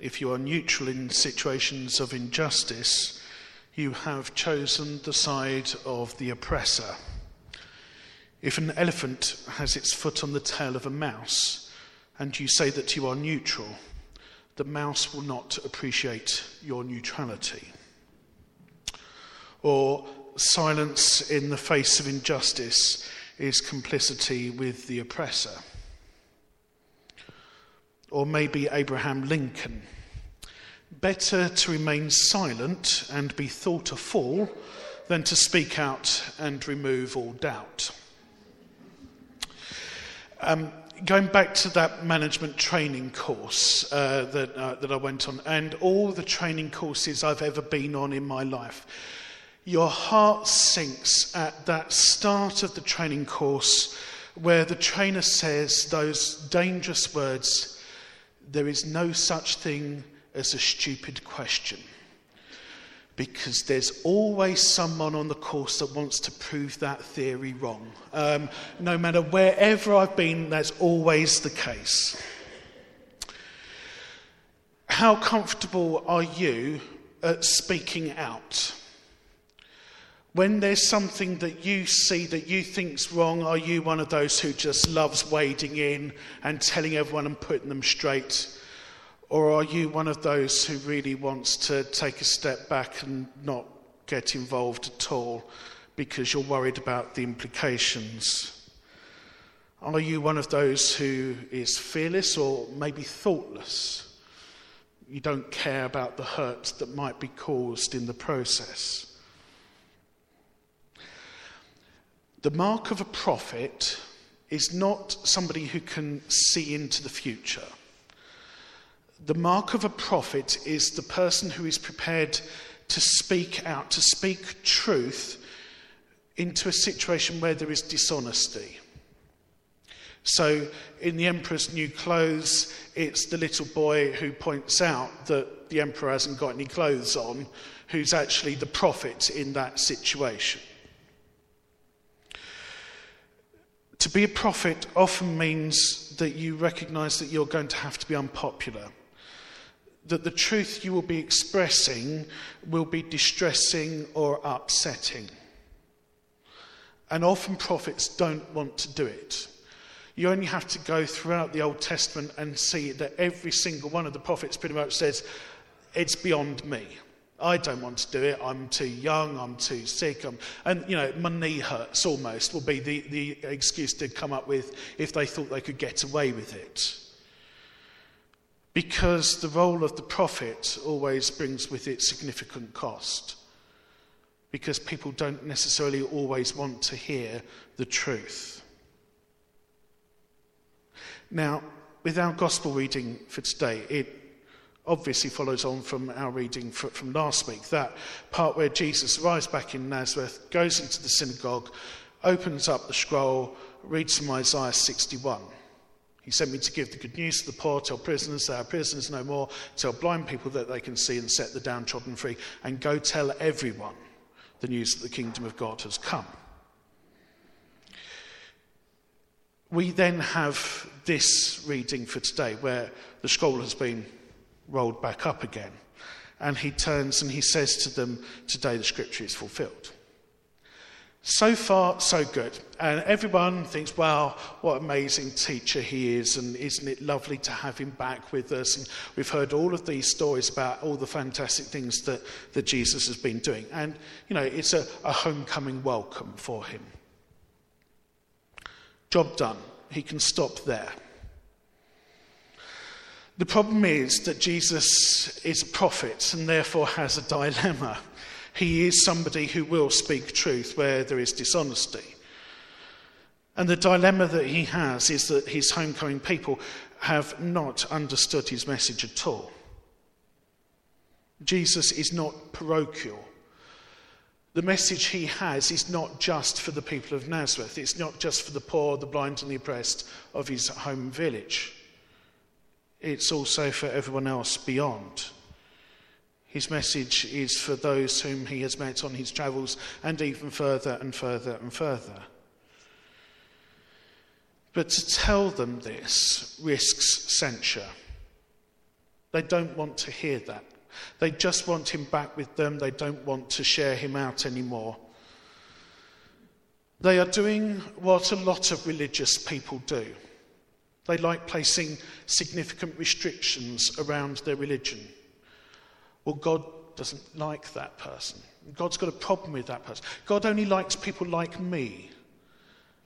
If you are neutral in situations of injustice, you have chosen the side of the oppressor. If an elephant has its foot on the tail of a mouse and you say that you are neutral, the mouse will not appreciate your neutrality. Or silence in the face of injustice is complicity with the oppressor. Or maybe Abraham Lincoln Better to remain silent and be thought a fool than to speak out and remove all doubt. Um, going back to that management training course uh, that, uh, that I went on, and all the training courses I've ever been on in my life, your heart sinks at that start of the training course where the trainer says those dangerous words there is no such thing as a stupid question. Because there's always someone on the course that wants to prove that theory wrong. Um, no matter wherever I've been, that's always the case. How comfortable are you at speaking out? When there's something that you see that you think's wrong, are you one of those who just loves wading in and telling everyone and putting them straight? Or are you one of those who really wants to take a step back and not get involved at all because you're worried about the implications? Are you one of those who is fearless or maybe thoughtless? You don't care about the hurt that might be caused in the process. The mark of a prophet is not somebody who can see into the future. The mark of a prophet is the person who is prepared to speak out, to speak truth into a situation where there is dishonesty. So, in the emperor's new clothes, it's the little boy who points out that the emperor hasn't got any clothes on, who's actually the prophet in that situation. To be a prophet often means that you recognize that you're going to have to be unpopular that the truth you will be expressing will be distressing or upsetting. And often prophets don't want to do it. You only have to go throughout the Old Testament and see that every single one of the prophets pretty much says, It's beyond me. I don't want to do it. I'm too young. I'm too sick. I'm, and, you know, my knee hurts almost, will be the, the excuse they'd come up with if they thought they could get away with it because the role of the prophet always brings with it significant cost. Because people don't necessarily always want to hear the truth. Now, with our gospel reading for today, it obviously follows on from our reading from last week. That part where Jesus arrives back in Nazareth, goes into the synagogue, opens up the scroll, reads from Isaiah 61. He sent me to give the good news to the poor, tell prisoners they are prisoners no more, tell blind people that they can see and set the downtrodden free, and go tell everyone the news that the kingdom of God has come. We then have this reading for today where the scroll has been rolled back up again. And he turns and he says to them, Today the scripture is fulfilled. So far, so good. And everyone thinks, wow, what amazing teacher he is, and isn't it lovely to have him back with us? And we've heard all of these stories about all the fantastic things that, that Jesus has been doing. And, you know, it's a, a homecoming welcome for him. Job done. He can stop there. The problem is that Jesus is a prophet and therefore has a dilemma. He is somebody who will speak truth where there is dishonesty. And the dilemma that he has is that his homecoming people have not understood his message at all. Jesus is not parochial. The message he has is not just for the people of Nazareth, it's not just for the poor, the blind, and the oppressed of his home village. It's also for everyone else beyond. His message is for those whom he has met on his travels and even further and further and further. But to tell them this risks censure. They don't want to hear that. They just want him back with them. They don't want to share him out anymore. They are doing what a lot of religious people do. They like placing significant restrictions around their religion. Well, God doesn't like that person. God's got a problem with that person. God only likes people like me.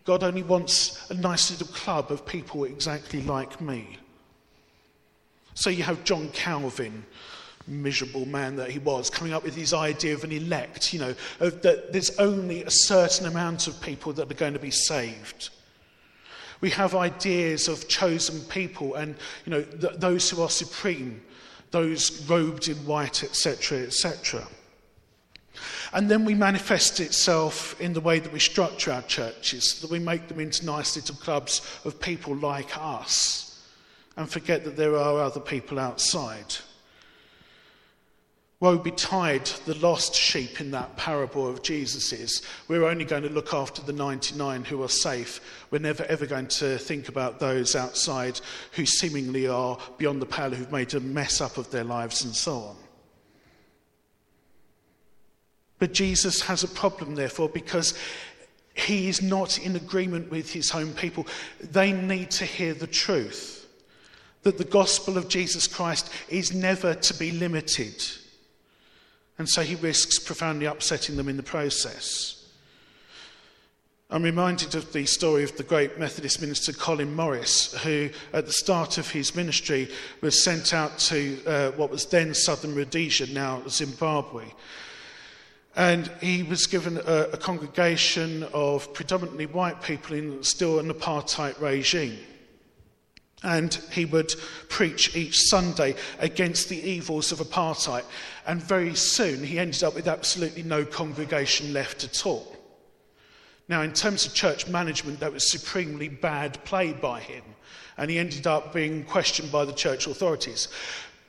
God only wants a nice little club of people exactly like me. So you have John Calvin, miserable man that he was, coming up with his idea of an elect, you know, that there's only a certain amount of people that are going to be saved. We have ideas of chosen people and, you know, th- those who are supreme, those robed in white, etc., etc. And then we manifest itself in the way that we structure our churches, that we make them into nice little clubs of people like us and forget that there are other people outside. Woe betide the lost sheep in that parable of Jesus's. We're only going to look after the 99 who are safe. We're never ever going to think about those outside who seemingly are beyond the pale, who've made a mess up of their lives and so on. But Jesus has a problem, therefore, because he is not in agreement with his home people. They need to hear the truth that the gospel of Jesus Christ is never to be limited. And so he risks profoundly upsetting them in the process. I'm reminded of the story of the great Methodist minister Colin Morris, who, at the start of his ministry, was sent out to uh, what was then southern Rhodesia, now Zimbabwe. And he was given a, a congregation of predominantly white people in still an apartheid regime. And he would preach each Sunday against the evils of apartheid. And very soon he ended up with absolutely no congregation left at all. Now, in terms of church management, that was supremely bad play by him. And he ended up being questioned by the church authorities.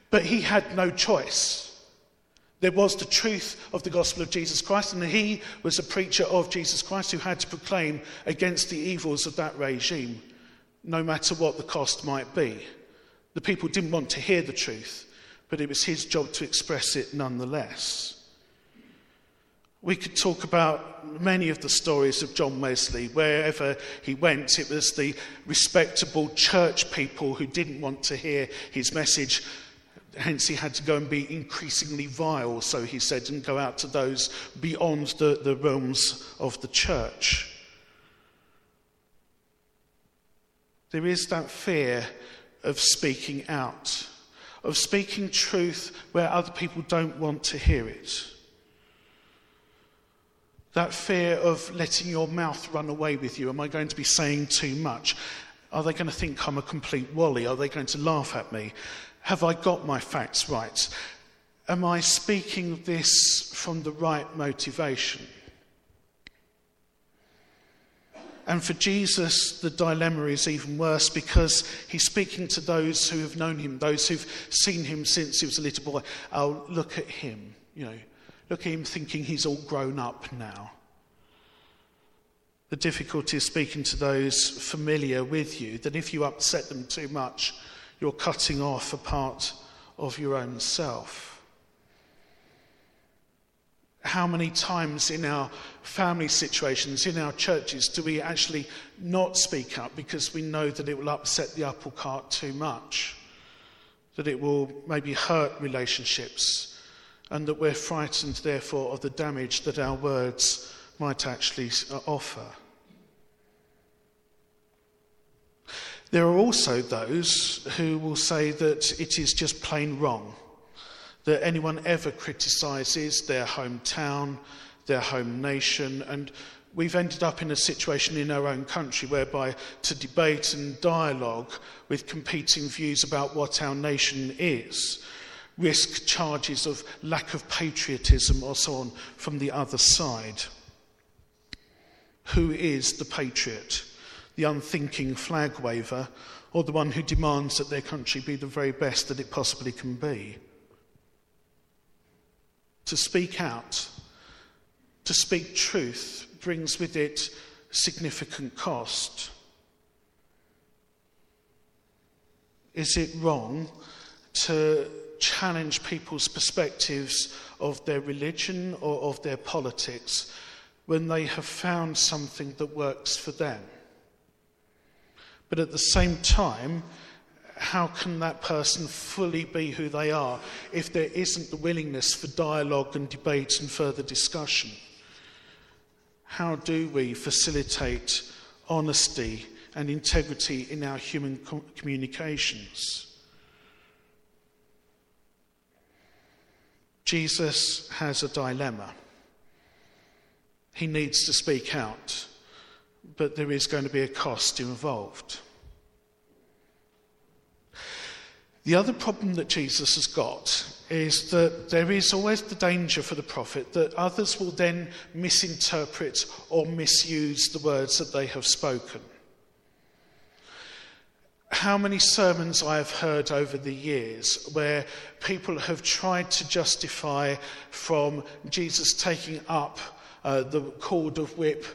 But he had no choice. There was the truth of the gospel of Jesus Christ, and he was a preacher of Jesus Christ who had to proclaim against the evils of that regime no matter what the cost might be. The people didn't want to hear the truth, but it was his job to express it nonetheless. We could talk about many of the stories of John Wesley. Wherever he went, it was the respectable church people who didn't want to hear his message. Hence, he had to go and be increasingly vile, so he said, and go out to those beyond the, the realms of the church. There is that fear of speaking out, of speaking truth where other people don't want to hear it. That fear of letting your mouth run away with you. Am I going to be saying too much? Are they going to think I'm a complete wally? Are they going to laugh at me? Have I got my facts right? Am I speaking this from the right motivation? And for Jesus, the dilemma is even worse because he's speaking to those who have known him, those who've seen him since he was a little boy. Oh, look at him, you know, look at him thinking he's all grown up now. The difficulty is speaking to those familiar with you, that if you upset them too much, you're cutting off a part of your own self. How many times in our family situations, in our churches, do we actually not speak up because we know that it will upset the apple cart too much? That it will maybe hurt relationships, and that we're frightened, therefore, of the damage that our words might actually uh, offer. There are also those who will say that it is just plain wrong that anyone ever criticises their hometown, their home nation, and we've ended up in a situation in our own country whereby to debate and dialogue with competing views about what our nation is risk charges of lack of patriotism or so on from the other side. Who is the patriot? The unthinking flag waver, or the one who demands that their country be the very best that it possibly can be? To speak out, to speak truth, brings with it significant cost. Is it wrong to challenge people's perspectives of their religion or of their politics when they have found something that works for them. But at the same time, how can that person fully be who they are if there isn't the willingness for dialogue and debate and further discussion? How do we facilitate honesty and integrity in our human communications? Jesus has a dilemma. He needs to speak out, but there is going to be a cost involved. The other problem that Jesus has got is that there is always the danger for the prophet that others will then misinterpret or misuse the words that they have spoken. How many sermons I have heard over the years where people have tried to justify from Jesus taking up uh, the cord of whip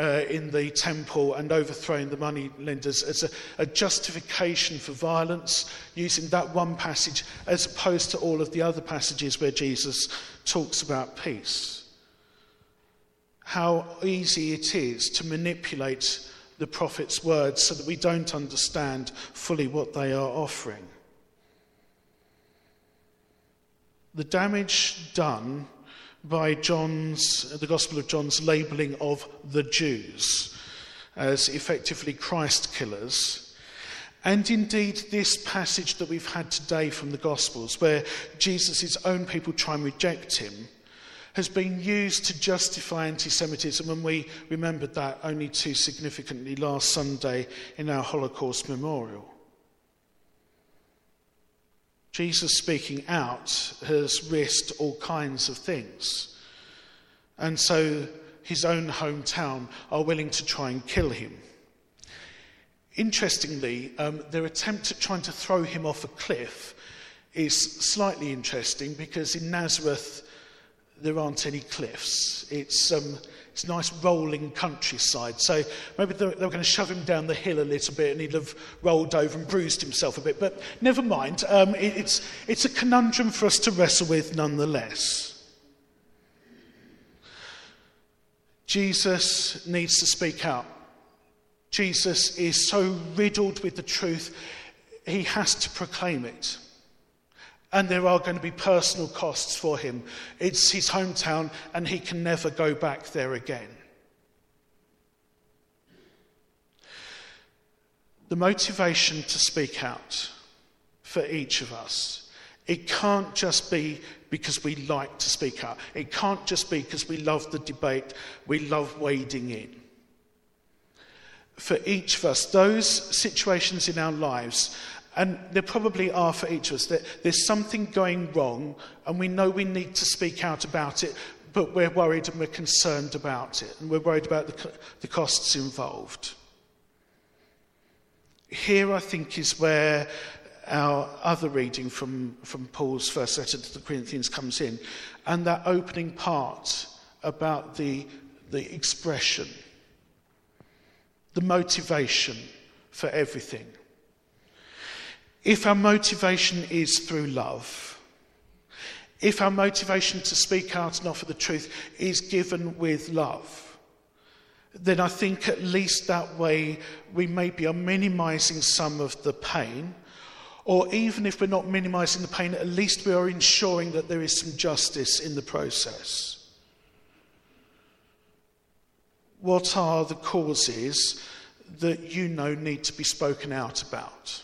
uh, in the temple and overthrowing the money lenders as a, a justification for violence, using that one passage as opposed to all of the other passages where Jesus talks about peace. How easy it is to manipulate the prophet's words so that we don't understand fully what they are offering. The damage done by John's, the Gospel of John's labeling of the Jews as effectively Christ killers. And indeed, this passage that we've had today from the Gospels, where Jesus' own people try and reject him, has been used to justify anti Semitism, and we remembered that only too significantly last Sunday in our Holocaust memorial. Jesus speaking out has risked all kinds of things. And so his own hometown are willing to try and kill him. Interestingly, um, their attempt at trying to throw him off a cliff is slightly interesting because in Nazareth there aren't any cliffs. It's, um, it's nice rolling countryside. So maybe they were going to shove him down the hill a little bit and he'd have rolled over and bruised himself a bit. But never mind. Um, it, it's, it's a conundrum for us to wrestle with nonetheless. Jesus needs to speak out. Jesus is so riddled with the truth, he has to proclaim it. And there are going to be personal costs for him. It's his hometown, and he can never go back there again. The motivation to speak out for each of us, it can't just be because we like to speak out. It can't just be because we love the debate, we love wading in. For each of us, those situations in our lives and there probably are for each of us. That there's something going wrong, and we know we need to speak out about it, but we're worried and we're concerned about it, and we're worried about the, the costs involved. Here, I think, is where our other reading from, from Paul's first letter to the Corinthians comes in, and that opening part about the, the expression, the motivation for everything. If our motivation is through love, if our motivation to speak out and offer the truth is given with love, then I think at least that way we maybe are minimizing some of the pain. Or even if we're not minimizing the pain, at least we are ensuring that there is some justice in the process. What are the causes that you know need to be spoken out about?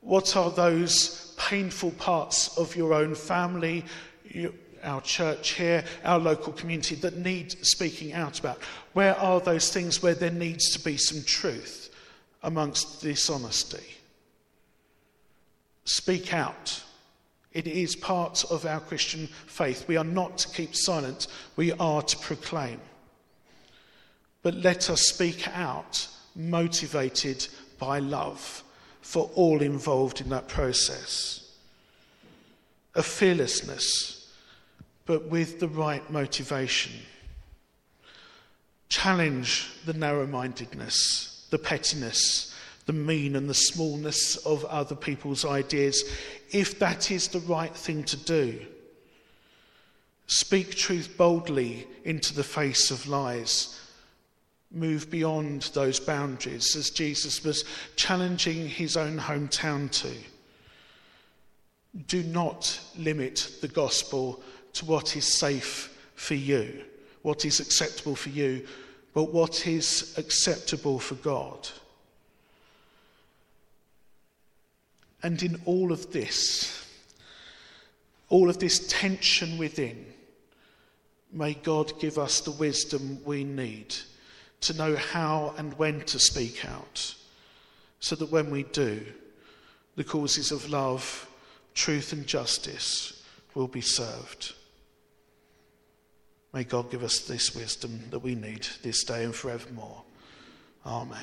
What are those painful parts of your own family, our church here, our local community that need speaking out about? Where are those things where there needs to be some truth amongst dishonesty? Speak out. It is part of our Christian faith. We are not to keep silent, we are to proclaim. But let us speak out, motivated by love for all involved in that process. A fearlessness, but with the right motivation. Challenge the narrow mindedness, the pettiness, the mean and the smallness of other people's ideas, if that is the right thing to do. Speak truth boldly into the face of lies. Move beyond those boundaries as Jesus was challenging his own hometown to. Do not limit the gospel to what is safe for you, what is acceptable for you, but what is acceptable for God. And in all of this, all of this tension within, may God give us the wisdom we need to know how and when to speak out, so that when we do, the causes of love, truth, and justice will be served. May God give us this wisdom that we need this day and forevermore. Amen.